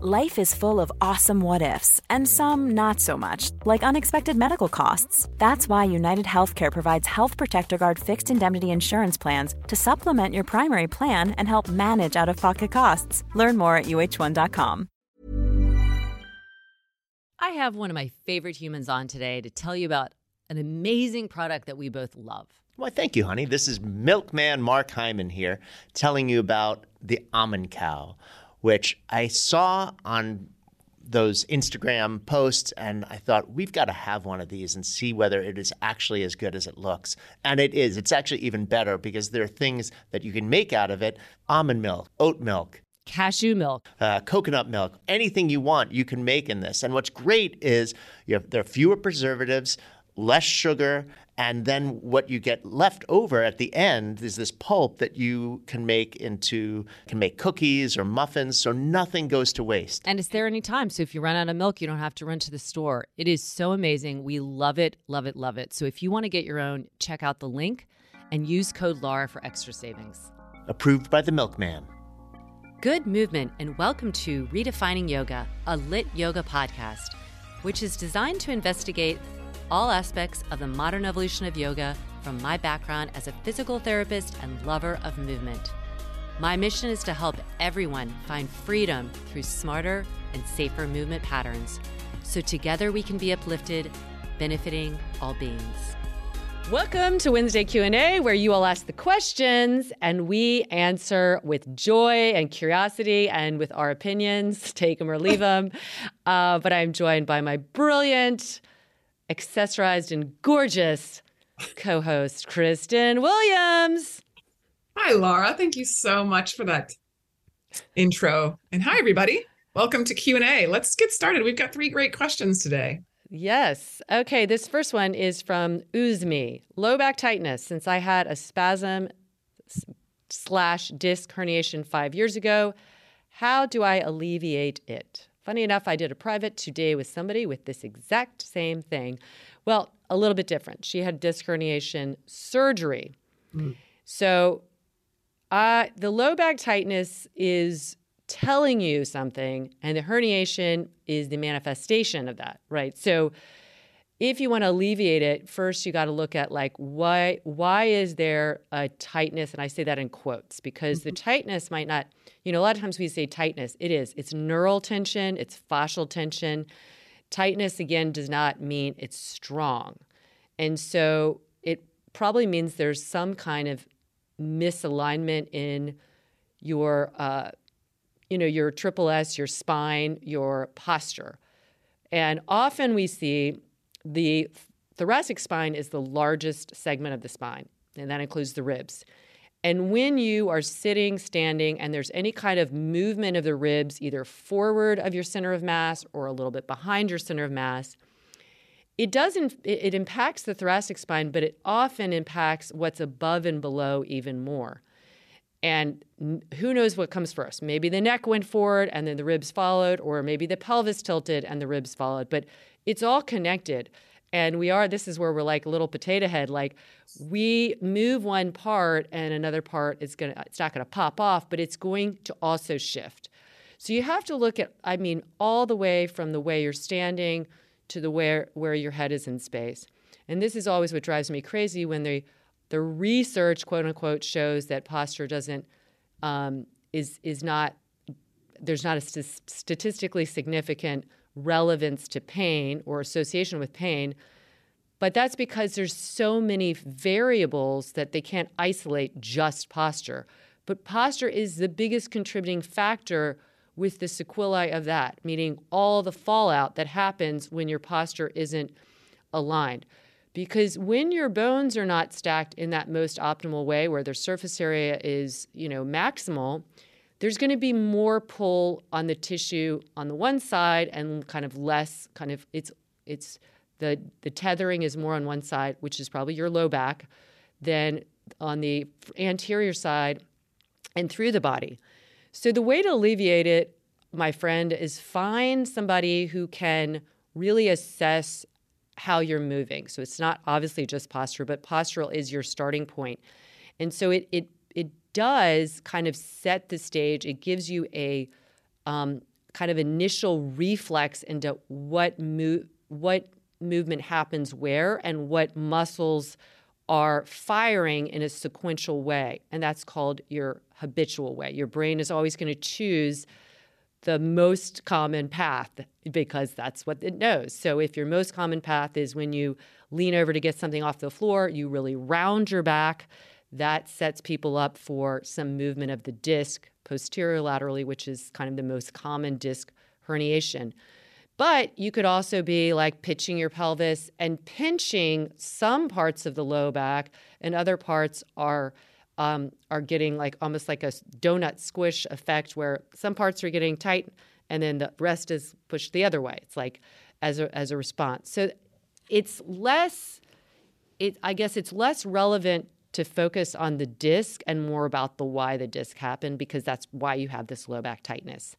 Life is full of awesome what ifs, and some not so much, like unexpected medical costs. That's why United Healthcare provides Health Protector Guard fixed indemnity insurance plans to supplement your primary plan and help manage out of pocket costs. Learn more at uh1.com. I have one of my favorite humans on today to tell you about an amazing product that we both love. Well, thank you, honey. This is Milkman Mark Hyman here telling you about the almond cow which I saw on those Instagram posts and I thought we've got to have one of these and see whether it is actually as good as it looks. And it is. It's actually even better because there are things that you can make out of it almond milk, oat milk, cashew milk, uh, coconut milk, anything you want, you can make in this. And what's great is you have, there are fewer preservatives, less sugar, and then what you get left over at the end is this pulp that you can make into can make cookies or muffins so nothing goes to waste. And it's there anytime. So if you run out of milk you don't have to run to the store. It is so amazing. We love it love it love it. So if you want to get your own check out the link and use code laura for extra savings. Approved by the milkman. Good movement and welcome to redefining yoga a lit yoga podcast which is designed to investigate all aspects of the modern evolution of yoga from my background as a physical therapist and lover of movement. My mission is to help everyone find freedom through smarter and safer movement patterns so together we can be uplifted, benefiting all beings. Welcome to Wednesday Q&A where you all ask the questions and we answer with joy and curiosity and with our opinions, take them or leave them. Uh, but I'm joined by my brilliant, accessorized and gorgeous co host, Kristen Williams. Hi, Laura. Thank you so much for that intro. And hi, everybody. Welcome to Q&A. Let's get started. We've got three great questions today. Yes. Okay. This first one is from Uzmi. Low back tightness. Since I had a spasm slash disc herniation five years ago, how do I alleviate it? Funny enough, I did a private today with somebody with this exact same thing. Well, a little bit different. She had disc herniation surgery. Mm. So uh, the low back tightness is telling you something, and the herniation is the manifestation of that, right? So if you want to alleviate it, first you got to look at like why why is there a tightness? And I say that in quotes because mm-hmm. the tightness might not you know, a lot of times we say tightness. It is. It's neural tension, it's fascial tension. Tightness, again, does not mean it's strong. And so it probably means there's some kind of misalignment in your, uh, you know, your triple S, your spine, your posture. And often we see the thoracic spine is the largest segment of the spine, and that includes the ribs. And when you are sitting, standing, and there's any kind of movement of the ribs, either forward of your center of mass or a little bit behind your center of mass, it doesn't it, impacts the thoracic spine, but it often impacts what's above and below even more. And who knows what comes first? Maybe the neck went forward and then the ribs followed, or maybe the pelvis tilted and the ribs followed. But it's all connected. And we are, this is where we're like a little potato head. Like we move one part and another part is going to, it's not going to pop off, but it's going to also shift. So you have to look at, I mean, all the way from the way you're standing to the where, where your head is in space. And this is always what drives me crazy when the, the research, quote unquote, shows that posture doesn't, um, is, is not, there's not a st- statistically significant relevance to pain or association with pain. But that's because there's so many variables that they can't isolate just posture. But posture is the biggest contributing factor with the sequelae of that, meaning all the fallout that happens when your posture isn't aligned. Because when your bones are not stacked in that most optimal way, where their surface area is, you know, maximal, there's going to be more pull on the tissue on the one side and kind of less kind of it's it's the the tethering is more on one side, which is probably your low back, than on the anterior side and through the body. So the way to alleviate it, my friend, is find somebody who can really assess how you're moving. So it's not obviously just posture, but postural is your starting point. And so it it does kind of set the stage. It gives you a um, kind of initial reflex into what what movement happens where and what muscles are firing in a sequential way. And that's called your habitual way. Your brain is always going to choose the most common path because that's what it knows. So if your most common path is when you lean over to get something off the floor, you really round your back. That sets people up for some movement of the disc posterior laterally, which is kind of the most common disc herniation. But you could also be like pitching your pelvis and pinching some parts of the low back, and other parts are um, are getting like almost like a donut squish effect, where some parts are getting tight, and then the rest is pushed the other way. It's like as a as a response. So it's less. It I guess it's less relevant to focus on the disc and more about the why the disc happened because that's why you have this low back tightness.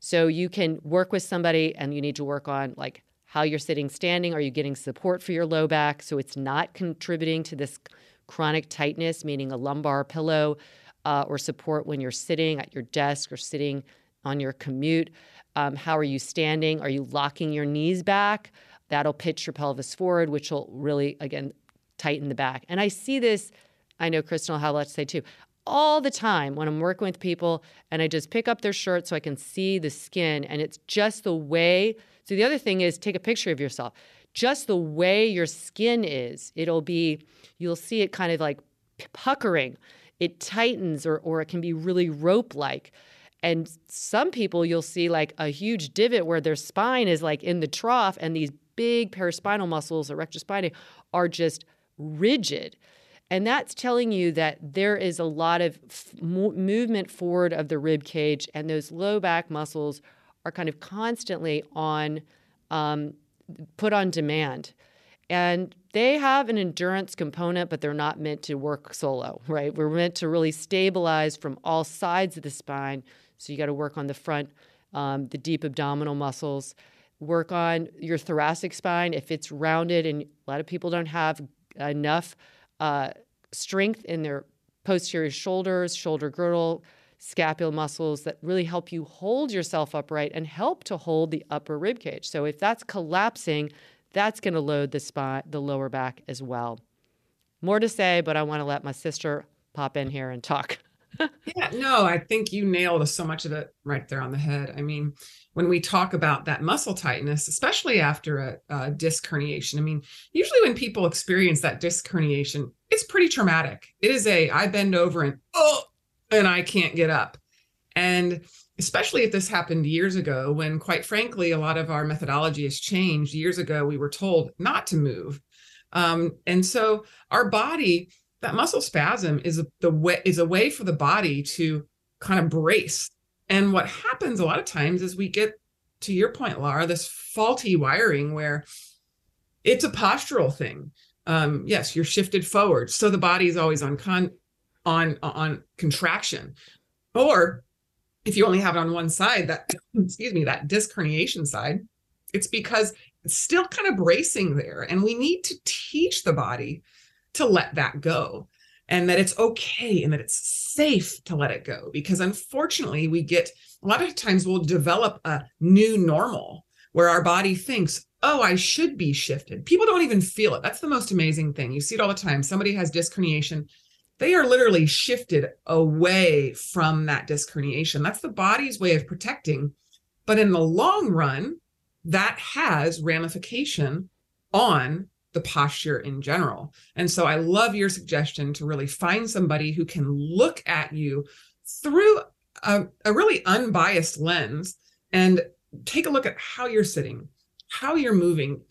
So you can work with somebody and you need to work on like how you're sitting standing. Are you getting support for your low back? So it's not contributing to this chronic tightness, meaning a lumbar pillow uh, or support when you're sitting at your desk or sitting on your commute. Um, how are you standing? Are you locking your knees back? That'll pitch your pelvis forward, which will really, again, tighten the back. And I see this, I know Kristen will have a lot to say too all the time when I'm working with people and I just pick up their shirt so I can see the skin. And it's just the way. So the other thing is take a picture of yourself. Just the way your skin is, it'll be, you'll see it kind of like puckering. It tightens or, or it can be really rope like. And some people you'll see like a huge divot where their spine is like in the trough and these big paraspinal muscles or erector spinae are just rigid. And that's telling you that there is a lot of f- movement forward of the rib cage, and those low back muscles are kind of constantly on um, put on demand. And they have an endurance component, but they're not meant to work solo, right? We're meant to really stabilize from all sides of the spine. So you got to work on the front, um, the deep abdominal muscles, work on your thoracic spine. If it's rounded, and a lot of people don't have enough uh, strength in their posterior shoulders, shoulder girdle, scapular muscles that really help you hold yourself upright and help to hold the upper rib cage. So if that's collapsing, that's going to load the spine, the lower back as well. More to say, but I want to let my sister pop in here and talk. Yeah, no, I think you nailed so much of it right there on the head. I mean, when we talk about that muscle tightness, especially after a, a, disc herniation, I mean, usually when people experience that disc herniation, it's pretty traumatic. It is a I bend over and oh, and I can't get up. And especially if this happened years ago, when quite frankly, a lot of our methodology has changed. Years ago, we were told not to move. Um, and so our body that muscle spasm is the way is a way for the body to kind of brace. And what happens a lot of times is we get to your point, Laura, this faulty wiring where it's a postural thing. Um, yes, you're shifted forward, so the body is always on con on on contraction. Or if you only have it on one side, that excuse me, that disc herniation side, it's because it's still kind of bracing there, and we need to teach the body to let that go and that it's okay and that it's safe to let it go because unfortunately we get a lot of times we'll develop a new normal where our body thinks oh i should be shifted. People don't even feel it. That's the most amazing thing. You see it all the time. Somebody has disc herniation they are literally shifted away from that disc herniation that's the body's way of protecting. But in the long run that has ramification on the posture in general. And so I love your suggestion to really find somebody who can look at you through a, a really unbiased lens and take a look at how you're sitting, how you're moving,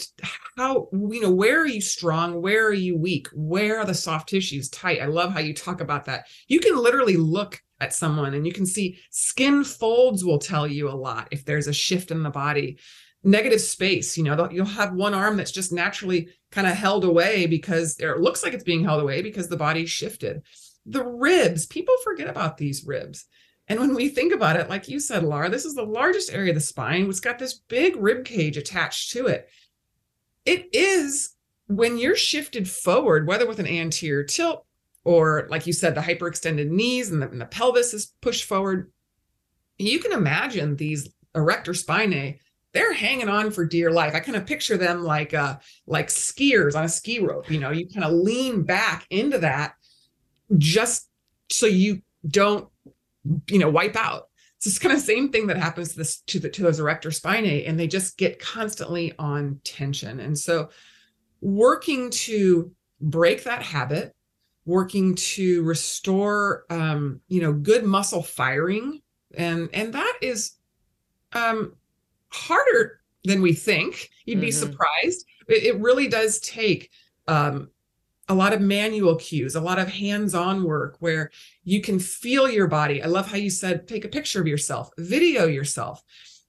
how, you know, where are you strong? Where are you weak? Where are the soft tissues tight? I love how you talk about that. You can literally look at someone and you can see skin folds will tell you a lot if there's a shift in the body negative space you know you'll have one arm that's just naturally kind of held away because it looks like it's being held away because the body shifted. The ribs people forget about these ribs. And when we think about it like you said laura this is the largest area of the spine. It's got this big rib cage attached to it. It is when you're shifted forward whether with an anterior tilt or like you said, the hyperextended knees and the, and the pelvis is pushed forward. You can imagine these erector spinae they're hanging on for dear life. I kind of picture them like uh like skiers on a ski rope. You know, you kind of lean back into that just so you don't, you know, wipe out. It's this kind of same thing that happens to this to the to those erector spinae, and they just get constantly on tension. And so, working to break that habit, working to restore um, you know good muscle firing and and that is um harder than we think. You'd be mm-hmm. surprised. It, it, really does take um a lot of manual cues a lot of hands-on work where you can feel your body. I love how you said take a picture of yourself video yourself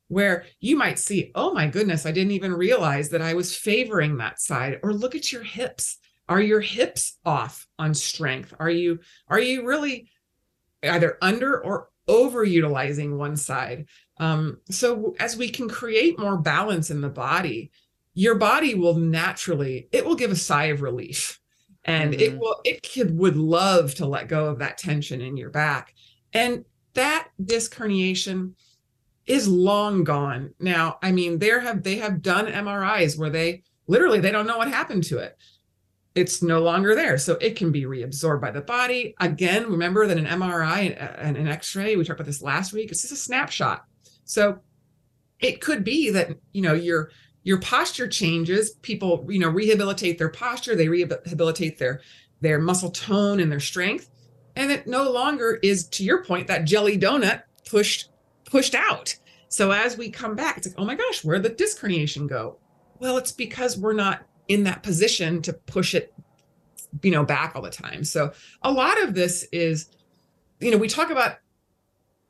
where you might see oh my goodness i didn't even realize that i was favoring that side. Or look at your hips. Are your hips off on strength? Are you are you really either under or overutilizing one side um, so as we can create more balance in the body your body will naturally it will give a sigh of relief and mm-hmm. it will it could would love to let go of that tension in your back and that disc herniation is long gone now i mean there have they have done mris where they literally they don't know what happened to it it's no longer there. So it can be reabsorbed by the body. Again, remember that an MRI and an X-ray, we talked about this last week, it's just a snapshot. So it could be that, you know, your your posture changes, people, you know, rehabilitate their posture, they rehabilitate their their muscle tone and their strength, and it no longer is to your point that jelly donut pushed pushed out. So as we come back, it's like, oh my gosh, where'd the disc herniation go? Well, it's because we're not in that position to push it you know back all the time so a lot of this is you know we talk about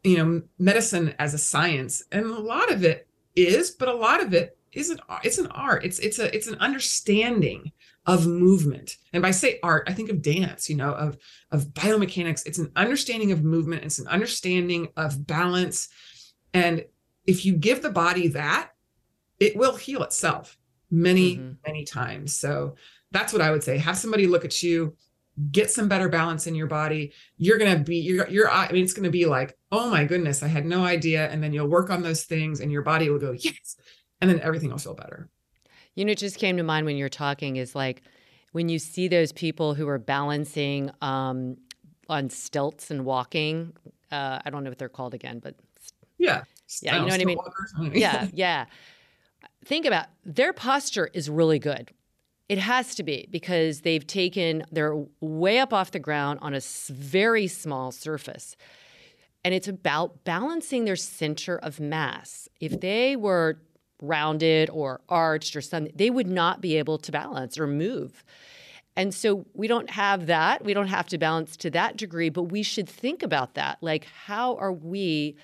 you know medicine as a science and a lot of it is but a lot of it isn't it's an art it's it's a it's an understanding of movement and by say art i think of dance you know of of biomechanics it's an understanding of movement it's an understanding of balance and if you give the body that it will heal itself many, mm-hmm. many times. So that's what I would say. Have somebody look at you, get some better balance in your body. You're gonna be you're you're I mean it's gonna be like, oh my goodness, I had no idea. And then you'll work on those things and your body will go, yes. And then everything will feel better. You know, it just came to mind when you're talking is like when you see those people who are balancing um, on stilts and walking. Uh, I don't know what they're called again, but yeah, yeah, you know what I mean. yeah, yeah think about their posture is really good. It has to be because they've taken, they're way up off the ground on a very small surface. And it's about balancing their center of mass. If they were rounded or arched or something, they would not be able to balance or move. And so we don't have that. We don't have to balance to that degree, but we should think about that. Like, how are we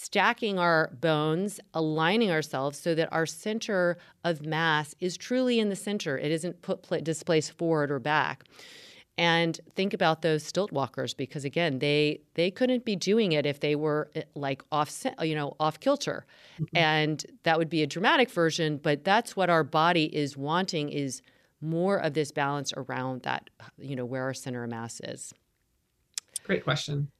stacking our bones, aligning ourselves so that our center of mass is truly in the center. It isn't put displaced forward or back. And think about those stilt walkers because again, they they couldn't be doing it if they were eh, like off you know off kilter, mm-hmm. and that would be a dramatic version. But that's what our body is wanting is more of this balance around that you know where our center of mass is. Great question.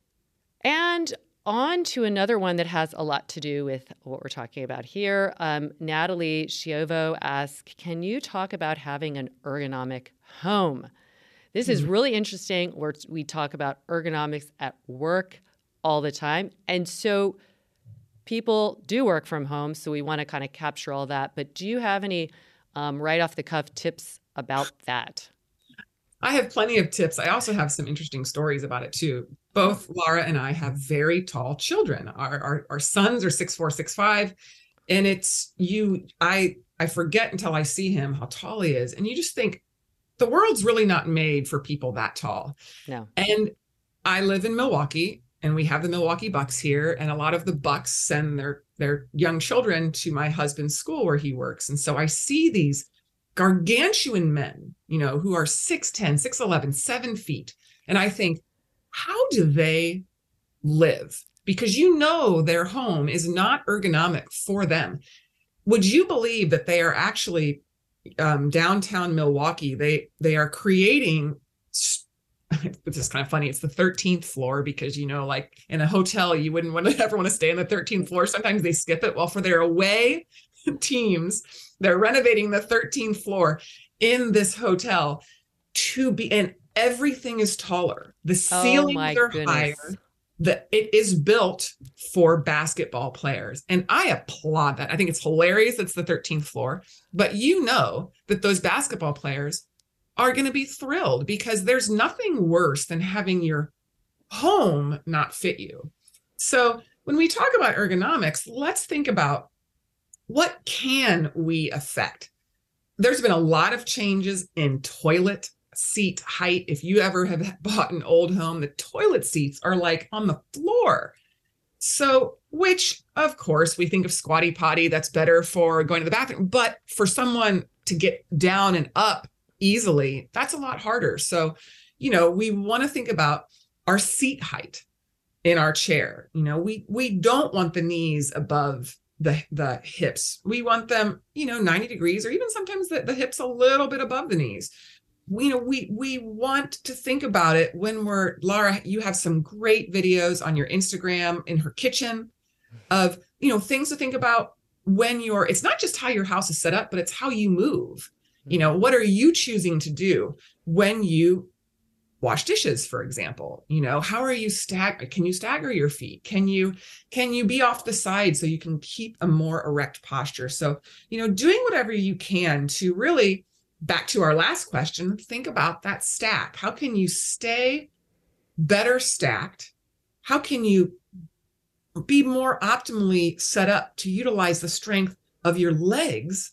And on to another one that has a lot to do with what we're talking about here. Um, Natalie Chiovo asks Can you talk about having an ergonomic home? This is really interesting. Where we talk about ergonomics at work all the time. And so people do work from home. So we want to kind of capture all that. But do you have any um, right off the cuff tips about that? I have plenty of tips. I also have some interesting stories about it too. Both Laura and I have very tall children. Our our, our sons are six four, six five, and it's you. I I forget until I see him how tall he is, and you just think the world's really not made for people that tall. No. And I live in Milwaukee, and we have the Milwaukee Bucks here, and a lot of the Bucks send their their young children to my husband's school where he works. And so I see these gargantuan men, you know, who are 6'10, 6'11, seven feet. And I think, how do they live? Because you know their home is not ergonomic for them. Would you believe that they are actually um, downtown Milwaukee? They they are creating This is kind of funny. It's the 13th floor because, you know, like in a hotel, you wouldn't want to ever want to stay on the 13th floor. Sometimes they skip it. Well, for their away teams, they're renovating the 13th floor in this hotel to be, and everything is taller. The oh ceilings oh are goodness. higher. The, it is built for basketball players. And I applaud that. I think it's hilarious. It's the 13th floor. But you know that those basketball players are going to be thrilled because there's nothing worse than having your home not fit you. So, when we talk about ergonomics, let's think about what can we affect? There's been a lot of changes in toilet seat height. If you ever have bought an old home, the toilet seats are like on the floor. So, which of course we think of squatty potty, that's better for going to the bathroom. But for someone to get down and up easily, that's a lot harder. So, you know, we want to think about our seat height in our chair. You know, we we don't want the knees above the the hips. We want them, you know, 90 degrees or even sometimes the, the hips a little bit above the knees. We, you know, we we want to think about it when we're Laura, you have some great videos on your Instagram in her kitchen of, you know, things to think about when you're it's not just how your house is set up, but it's how you move. You know what are you choosing to do when you wash dishes for example? You know how are you stag can you stagger your feet? Can you can you be off the side so you can keep a more erect posture? So you know doing whatever you can to really back to our last question think about that stack how can you stay better stacked how can you be more optimally set up to utilize the strength of your legs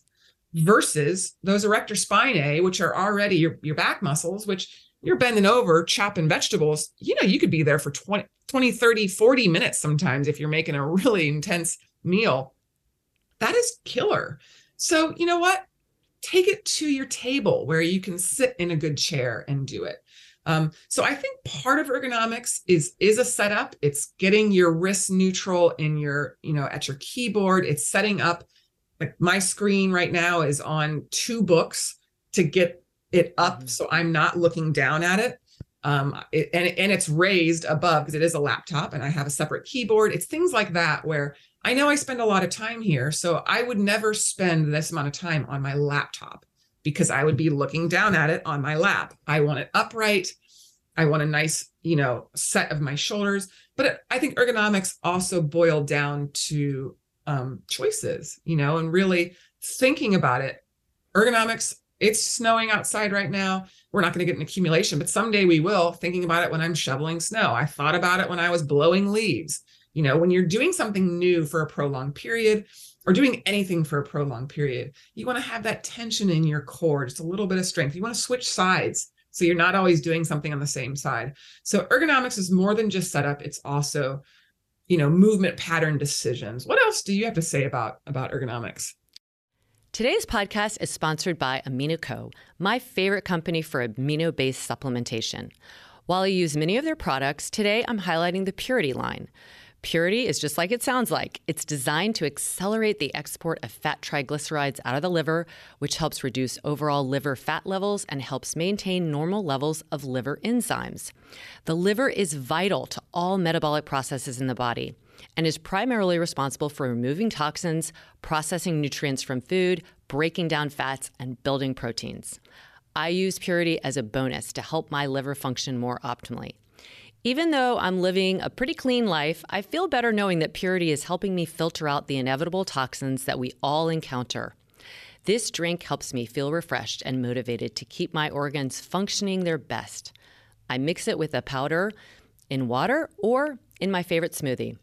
versus those erector spinae, which are already your, your back muscles, which you're bending over, chopping vegetables. You know, you could be there for 20, 20, 30, 40 minutes sometimes if you're making a really intense meal. That is killer. So, you know what? Take it to your table where you can sit in a good chair and do it. Um, so I think part of ergonomics is is a setup. It's getting your wrist neutral in your, you know, at your keyboard. It's setting up like my screen right now is on two books to get it up mm-hmm. so i'm not looking down at it um it, and, and it's raised above because it is a laptop and i have a separate keyboard it's things like that where i know i spend a lot of time here so i would never spend this amount of time on my laptop because i would be looking down at it on my lap i want it upright i want a nice you know set of my shoulders but i think ergonomics also boil down to um, choices, you know, and really thinking about it. Ergonomics, it's snowing outside right now. We're not going to get an accumulation, but someday we will. Thinking about it when I'm shoveling snow. I thought about it when I was blowing leaves. You know, when you're doing something new for a prolonged period or doing anything for a prolonged period, you want to have that tension in your core, just a little bit of strength. You want to switch sides. So you're not always doing something on the same side. So ergonomics is more than just setup. It's also you know movement pattern decisions what else do you have to say about about ergonomics Today's podcast is sponsored by AminoCo, my favorite company for amino based supplementation. While I use many of their products, today I'm highlighting the Purity line. Purity is just like it sounds like. It's designed to accelerate the export of fat triglycerides out of the liver, which helps reduce overall liver fat levels and helps maintain normal levels of liver enzymes. The liver is vital to all metabolic processes in the body and is primarily responsible for removing toxins, processing nutrients from food, breaking down fats, and building proteins. I use Purity as a bonus to help my liver function more optimally. Even though I'm living a pretty clean life, I feel better knowing that purity is helping me filter out the inevitable toxins that we all encounter. This drink helps me feel refreshed and motivated to keep my organs functioning their best. I mix it with a powder in water or in my favorite smoothie.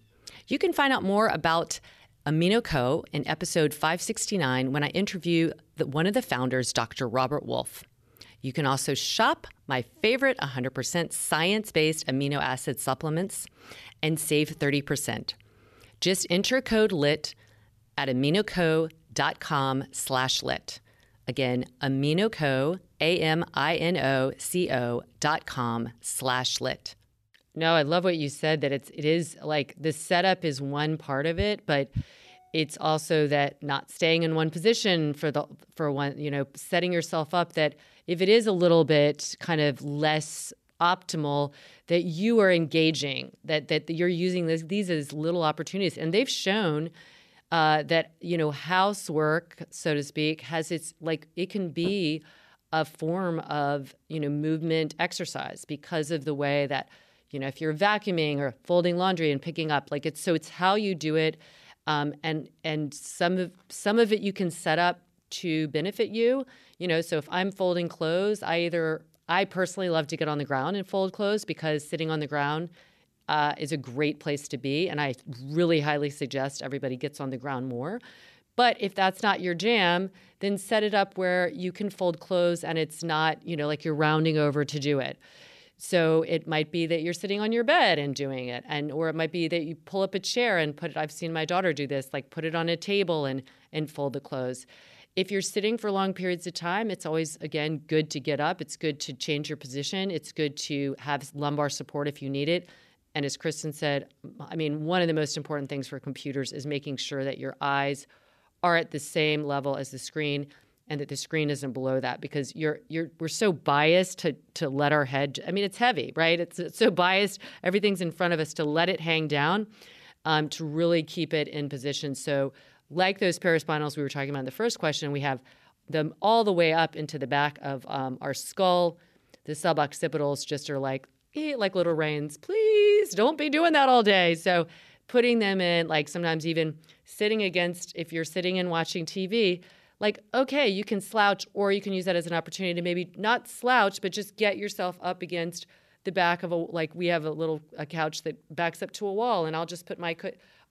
You can find out more about AminoCo in episode 569 when I interview the, one of the founders, Dr. Robert Wolfe. You can also shop my favorite 100% science based amino acid supplements and save 30%. Just enter code LIT at aminoco.com slash lit. Again, aminoco, A-M-I-N-O-C-O dot com slash lit. No, I love what you said that it's it is like the setup is one part of it, but it's also that not staying in one position for the for one, you know, setting yourself up that if it is a little bit kind of less optimal that you are engaging that that you're using this, these as little opportunities. And they've shown uh, that you know housework so to speak has its like it can be a form of you know movement exercise because of the way that you know if you're vacuuming or folding laundry and picking up like it's so it's how you do it um, and and some of some of it you can set up to benefit you you know so if i'm folding clothes i either i personally love to get on the ground and fold clothes because sitting on the ground uh, is a great place to be and i really highly suggest everybody gets on the ground more but if that's not your jam then set it up where you can fold clothes and it's not you know like you're rounding over to do it so it might be that you're sitting on your bed and doing it, and or it might be that you pull up a chair and put it. I've seen my daughter do this, like put it on a table and and fold the clothes. If you're sitting for long periods of time, it's always again good to get up. It's good to change your position. It's good to have lumbar support if you need it. And as Kristen said, I mean, one of the most important things for computers is making sure that your eyes are at the same level as the screen and that the screen isn't below that because you're you're we're so biased to to let our head I mean it's heavy right it's, it's so biased everything's in front of us to let it hang down um, to really keep it in position so like those paraspinals we were talking about in the first question we have them all the way up into the back of um, our skull. The suboccipitals just are like eh, like little reins please don't be doing that all day. So putting them in like sometimes even sitting against if you're sitting and watching TV like okay you can slouch or you can use that as an opportunity to maybe not slouch but just get yourself up against the back of a like we have a little a couch that backs up to a wall and i'll just put my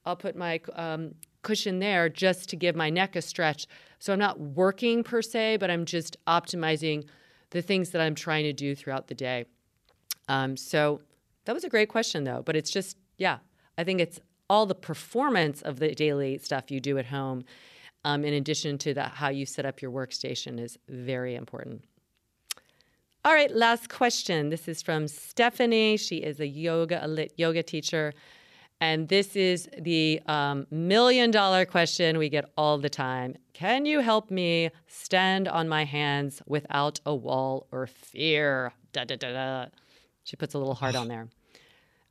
i'll put my um, cushion there just to give my neck a stretch so i'm not working per se but i'm just optimizing the things that i'm trying to do throughout the day um, so that was a great question though but it's just yeah i think it's all the performance of the daily stuff you do at home um, in addition to that, how you set up your workstation is very important. All right, last question. This is from Stephanie. She is a yoga, a lit yoga teacher. And this is the um, million dollar question we get all the time. Can you help me stand on my hands without a wall or fear? Da, da, da, da. She puts a little heart on there.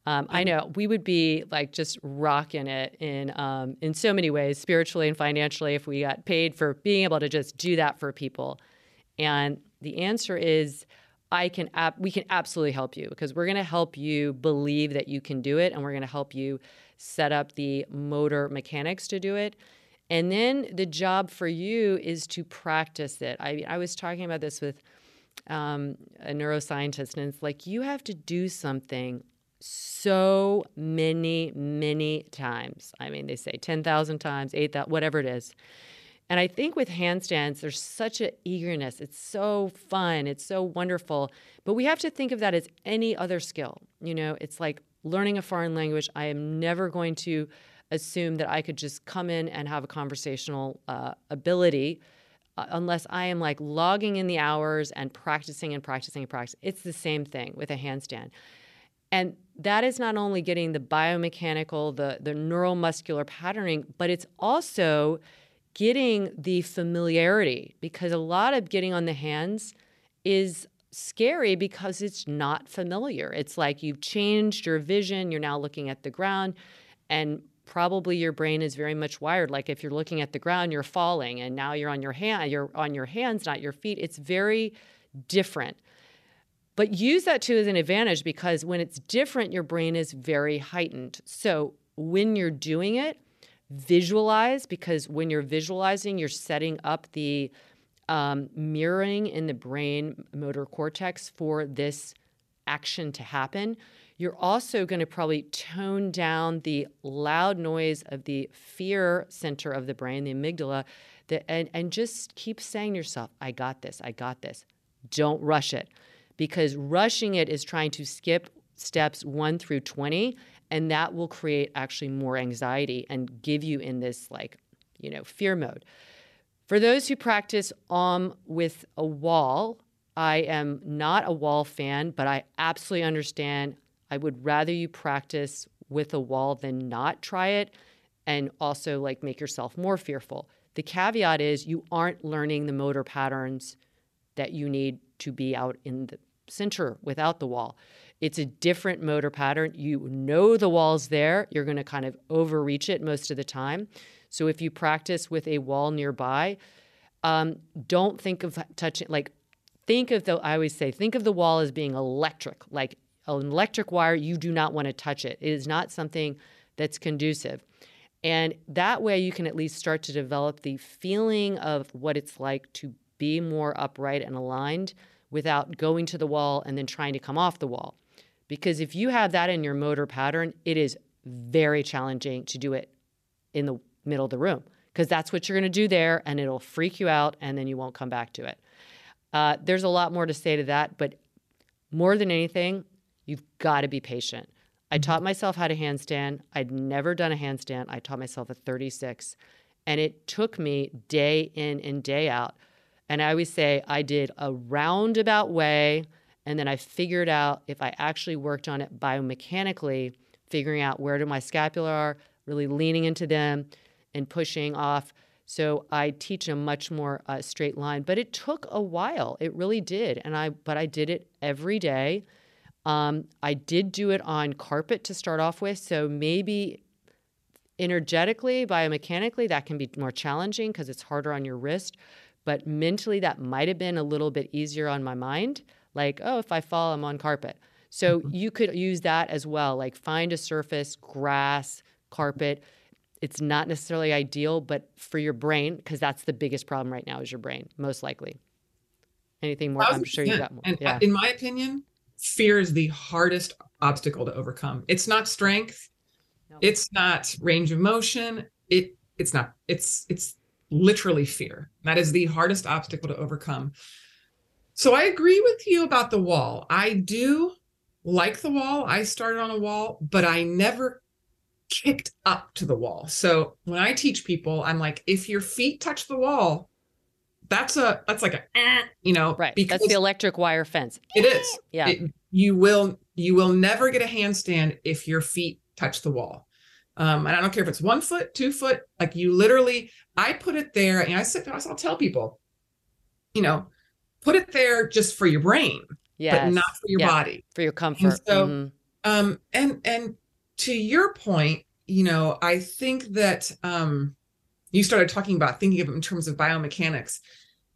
Um, I know we would be like just rocking it in um, in so many ways, spiritually and financially, if we got paid for being able to just do that for people. And the answer is, I can ap- we can absolutely help you because we're going to help you believe that you can do it, and we're going to help you set up the motor mechanics to do it. And then the job for you is to practice it. I I was talking about this with um, a neuroscientist, and it's like you have to do something so many, many times. I mean, they say 10,000 times, 8,000, whatever it is. And I think with handstands, there's such an eagerness. It's so fun. It's so wonderful. But we have to think of that as any other skill. You know, it's like learning a foreign language. I am never going to assume that I could just come in and have a conversational uh, ability uh, unless I am like logging in the hours and practicing and practicing and practicing. It's the same thing with a handstand. And that is not only getting the biomechanical, the, the neuromuscular patterning, but it's also getting the familiarity because a lot of getting on the hands is scary because it's not familiar. It's like you've changed your vision, you're now looking at the ground, and probably your brain is very much wired like if you're looking at the ground you're falling and now you're on your hand you're on your hands not your feet it's very different but use that too as an advantage because when it's different, your brain is very heightened. So when you're doing it, visualize because when you're visualizing, you're setting up the um, mirroring in the brain motor cortex for this action to happen. You're also going to probably tone down the loud noise of the fear center of the brain, the amygdala, that, and, and just keep saying to yourself, I got this, I got this Don't rush it because rushing it is trying to skip steps 1 through 20 and that will create actually more anxiety and give you in this like, you know, fear mode. For those who practice um with a wall, I am not a wall fan, but I absolutely understand. I would rather you practice with a wall than not try it and also like make yourself more fearful. The caveat is you aren't learning the motor patterns that you need to be out in the center without the wall. It's a different motor pattern. You know the wall's there. You're going to kind of overreach it most of the time. So if you practice with a wall nearby, um, don't think of touching like think of the I always say think of the wall as being electric, like an electric wire. You do not want to touch it. It is not something that's conducive. And that way you can at least start to develop the feeling of what it's like to be more upright and aligned without going to the wall and then trying to come off the wall. Because if you have that in your motor pattern, it is very challenging to do it in the middle of the room because that's what you're going to do there and it'll freak you out and then you won't come back to it. Uh, there's a lot more to say to that, but more than anything, you've got to be patient. I taught myself how to handstand. I'd never done a handstand. I taught myself at 36. And it took me day in and day out. And I always say I did a roundabout way. And then I figured out if I actually worked on it biomechanically, figuring out where do my scapula are, really leaning into them and pushing off. So I teach a much more uh, straight line, but it took a while. It really did, and I but I did it every day. Um, I did do it on carpet to start off with, so maybe energetically, biomechanically, that can be more challenging because it's harder on your wrist. But mentally, that might have been a little bit easier on my mind. Like, oh, if I fall, I'm on carpet. So mm-hmm. you could use that as well. Like, find a surface, grass, carpet. It's not necessarily ideal, but for your brain, because that's the biggest problem right now is your brain, most likely. Anything more? I'm sure you got more. And yeah. in my opinion, fear is the hardest obstacle to overcome. It's not strength. Nope. It's not range of motion. It it's not. It's it's literally fear. That is the hardest obstacle to overcome. So I agree with you about the wall. I do like the wall. I started on a wall, but I never kicked up to the wall. So when I teach people, I'm like, if your feet touch the wall, that's a that's like a eh, you know right because that's the electric wire fence it is yeah it, you will you will never get a handstand if your feet touch the wall um and i don't care if it's one foot two foot like you literally i put it there and i sit i'll tell people you know put it there just for your brain yes. but not for your yeah. body for your comfort and so mm-hmm. um and and to your point you know i think that um you started talking about thinking of it in terms of biomechanics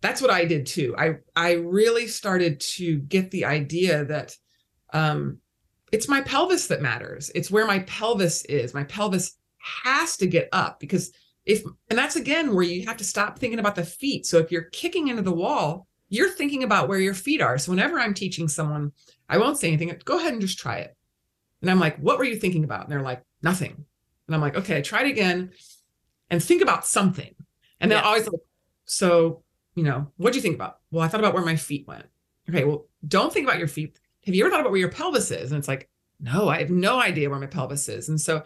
that's what I did too. I I really started to get the idea that um, it's my pelvis that matters. It's where my pelvis is. My pelvis has to get up because if and that's again where you have to stop thinking about the feet. So if you're kicking into the wall, you're thinking about where your feet are. So whenever I'm teaching someone, I won't say anything. Go ahead and just try it. And I'm like, what were you thinking about? And they're like, nothing. And I'm like, okay, try it again and think about something. And they're always like, so you know, what do you think about? Well, I thought about where my feet went. Okay, well, don't think about your feet. Have you ever thought about where your pelvis is? And it's like, no, I have no idea where my pelvis is. And so,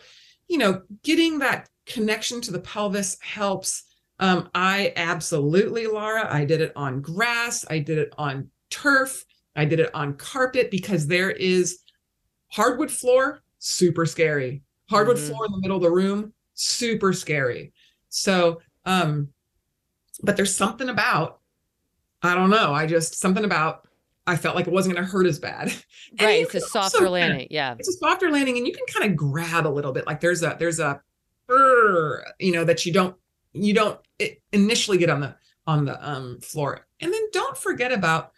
you know, getting that connection to the pelvis helps. Um, I absolutely, Laura, I did it on grass, I did it on turf, I did it on carpet because there is hardwood floor, super scary. Hardwood mm-hmm. floor in the middle of the room, super scary. So, um, but there's something about I don't know. I just something about I felt like it wasn't going to hurt as bad. right, it's a softer landing. Yeah, it's a softer landing, and you can kind of grab a little bit. Like there's a there's a, you know, that you don't you don't initially get on the on the um floor, and then don't forget about,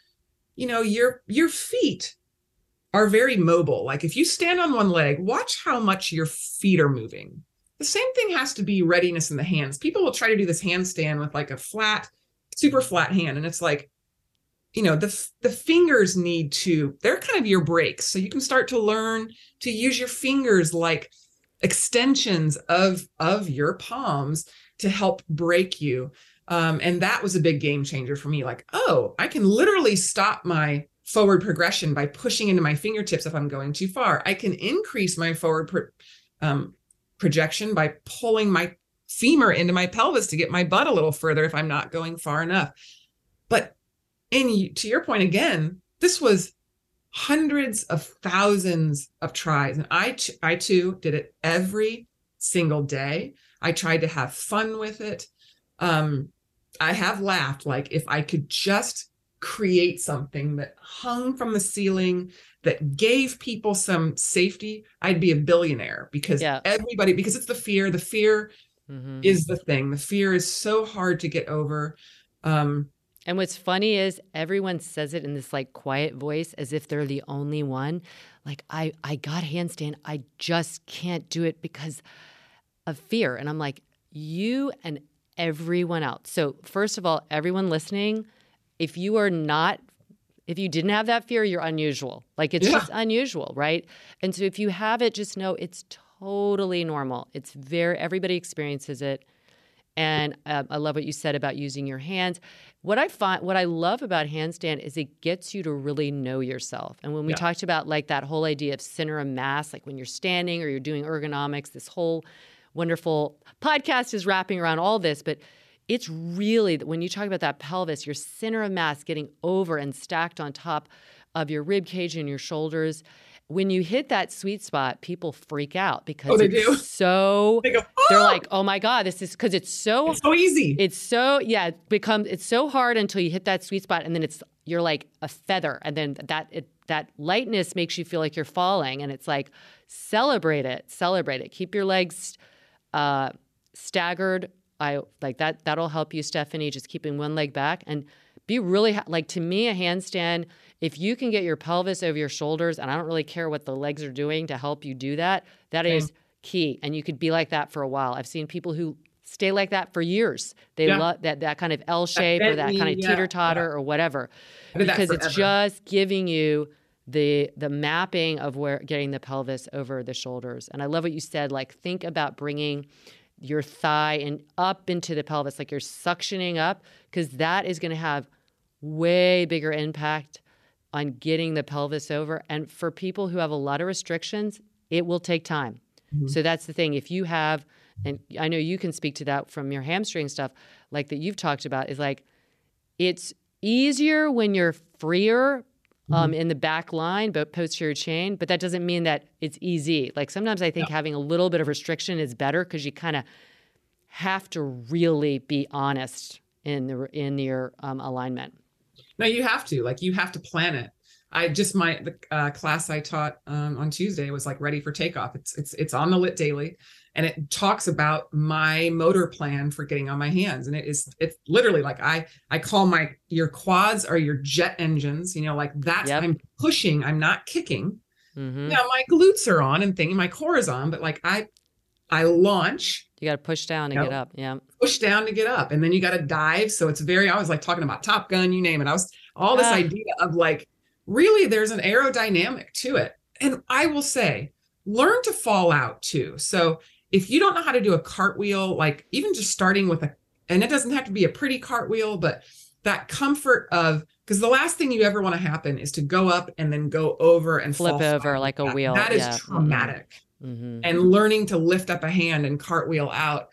you know, your your feet are very mobile. Like if you stand on one leg, watch how much your feet are moving. The same thing has to be readiness in the hands. People will try to do this handstand with like a flat, super flat hand. And it's like, you know, the, the fingers need to, they're kind of your brakes. So you can start to learn to use your fingers like extensions of, of your palms to help brake you. Um, and that was a big game changer for me. Like, oh, I can literally stop my forward progression by pushing into my fingertips if I'm going too far. I can increase my forward pro- um, projection by pulling my femur into my pelvis to get my butt a little further if I'm not going far enough. But and to your point again, this was hundreds of thousands of tries, and I I too did it every single day. I tried to have fun with it. Um, I have laughed like if I could just create something that hung from the ceiling that gave people some safety, I'd be a billionaire because yeah. everybody, because it's the fear. The fear mm-hmm. is the thing. The fear is so hard to get over. Um, and what's funny is everyone says it in this like quiet voice as if they're the only one. Like I I got handstand, I just can't do it because of fear. And I'm like, you and everyone else. So first of all, everyone listening, if you are not if you didn't have that fear, you're unusual. Like it's yeah. just unusual, right? And so if you have it, just know it's totally normal. It's very everybody experiences it. And uh, I love what you said about using your hands. What I find, what I love about handstand is it gets you to really know yourself. And when we yeah. talked about like that whole idea of center of mass, like when you're standing or you're doing ergonomics, this whole wonderful podcast is wrapping around all this. But it's really when you talk about that pelvis, your center of mass getting over and stacked on top of your rib cage and your shoulders when you hit that sweet spot, people freak out because oh, they it's do. so they go, oh! they're like, oh my God, this is because it's so it's so easy. It's so yeah, it becomes it's so hard until you hit that sweet spot and then it's you're like a feather. And then that it, that lightness makes you feel like you're falling. And it's like, celebrate it, celebrate it. Keep your legs uh, staggered. I like that that'll help you, Stephanie, just keeping one leg back and be really like to me a handstand if you can get your pelvis over your shoulders, and I don't really care what the legs are doing to help you do that, that okay. is key. And you could be like that for a while. I've seen people who stay like that for years. They yeah. love that that kind of L shape or that kind of teeter totter yeah. or whatever, because it's just giving you the the mapping of where getting the pelvis over the shoulders. And I love what you said. Like think about bringing your thigh and up into the pelvis, like you're suctioning up, because that is going to have way bigger impact on getting the pelvis over. And for people who have a lot of restrictions, it will take time. Mm-hmm. So that's the thing. If you have, and I know you can speak to that from your hamstring stuff, like that you've talked about, is like it's easier when you're freer um, mm-hmm. in the back line, but posterior chain. But that doesn't mean that it's easy. Like sometimes I think having a little bit of restriction is better because you kind of have to really be honest in the in your um, alignment. No, you have to. Like you have to plan it. I just my the uh, class I taught um, on Tuesday was like ready for takeoff. It's it's it's on the Lyt Daily, and it talks about my motor plan for getting on my hands. And it is it's literally like I I call my your quads are your jet engines. You know, like that's yep. I'm pushing. I'm not kicking. Mm-hmm. Now my glutes are on and thing. My core is on, but like I I launch. You got to push down to get up. Yeah. Push down to get up. And then you got to dive. So it's very, I was like talking about Top Gun, you name it. I was all this uh, idea of like, really, there's an aerodynamic to it. And I will say, learn to fall out too. So if you don't know how to do a cartwheel, like even just starting with a, and it doesn't have to be a pretty cartwheel, but that comfort of, because the last thing you ever want to happen is to go up and then go over and flip over like a wheel. That is yeah. traumatic. Mm-hmm mm-hmm. and learning to lift up a hand and cartwheel out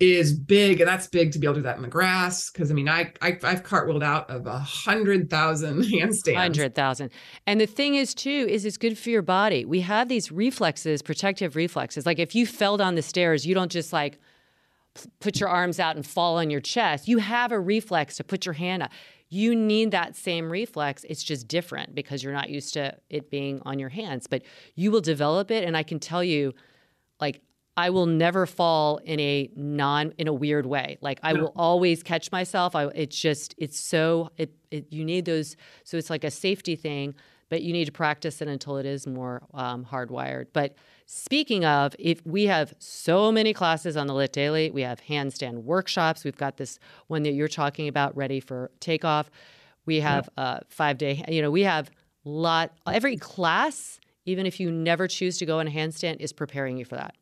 is big and that's big to be able to do that in the grass because i mean i, I have cartwheeled out of a hundred thousand handstands. Hundred thousand. And the thing is too is it's good for your body. We have these reflexes protective reflexes. Like if you fell down the stairs you don't just like put your arms out and fall on your chest. You have a reflex to put your hand up. You need that same reflex. It's just different because you're not used to it being on your hands, but you will develop it. And I can tell you, like, I will never fall in a non in a weird way. Like I will always catch myself. I it's just it's so it, it you need those so it's like a safety thing, but you need to practice it until it is more um, hardwired. But Speaking of, if we have so many classes on the Lyt Daily, we have handstand workshops. We've got this one that you're talking about ready for takeoff. We have a uh, five day, you know, we have a lot every class, even if you never choose to go in a handstand, is preparing you for that.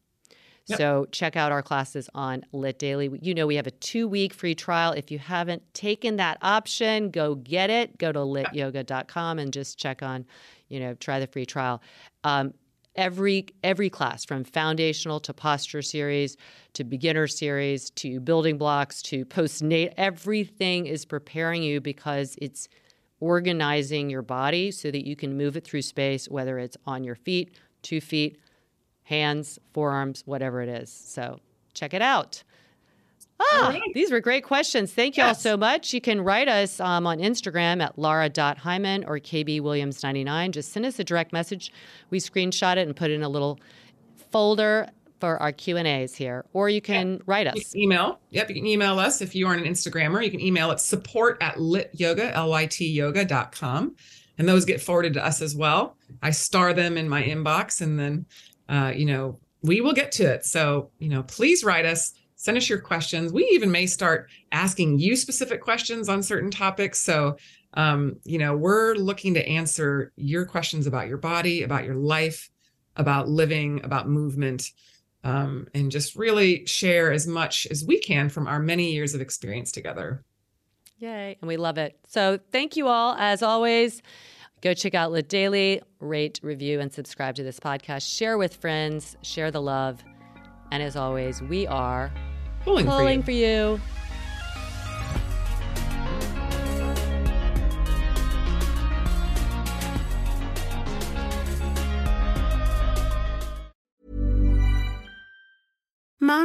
Yep. So check out our classes on Lyt Daily. You know, we have a two week free trial. If you haven't taken that option, go get it. Go to lytyoga.com and just check on, you know, try the free trial. Um, every every class from foundational to posture series to beginner series to building blocks to postnat everything is preparing you because it's organizing your body so that you can move it through space whether it's on your feet two feet hands forearms whatever it is so check it out Ah, right. these were great questions. Thank you all so much. You can write us um, on Instagram at lara.heimann or kbwilliams99. Just send us a direct message. We screenshot it and put it in a little folder for our Q&As here. Or you can write us. can email. Yep, you can email us if you aren't an Instagrammer. You can email at support at lytyoga, L-Y-T yoga.com. And those get forwarded to us as well. I star them in my inbox and then, uh, you know, we will get to it. So, you know, please write us, send us your questions. We even may start asking you specific questions on certain topics. So, um, you know, we're looking to answer your questions about your body, about your life, about living, about movement um, and just really share as much as we can from our many years of experience together. Yay. And we love it. So thank you all. As always, go check out Lyt Daily, rate, review, and subscribe to this podcast. Share with friends, share the love. And as always, we are Pulling, pulling for you. for you.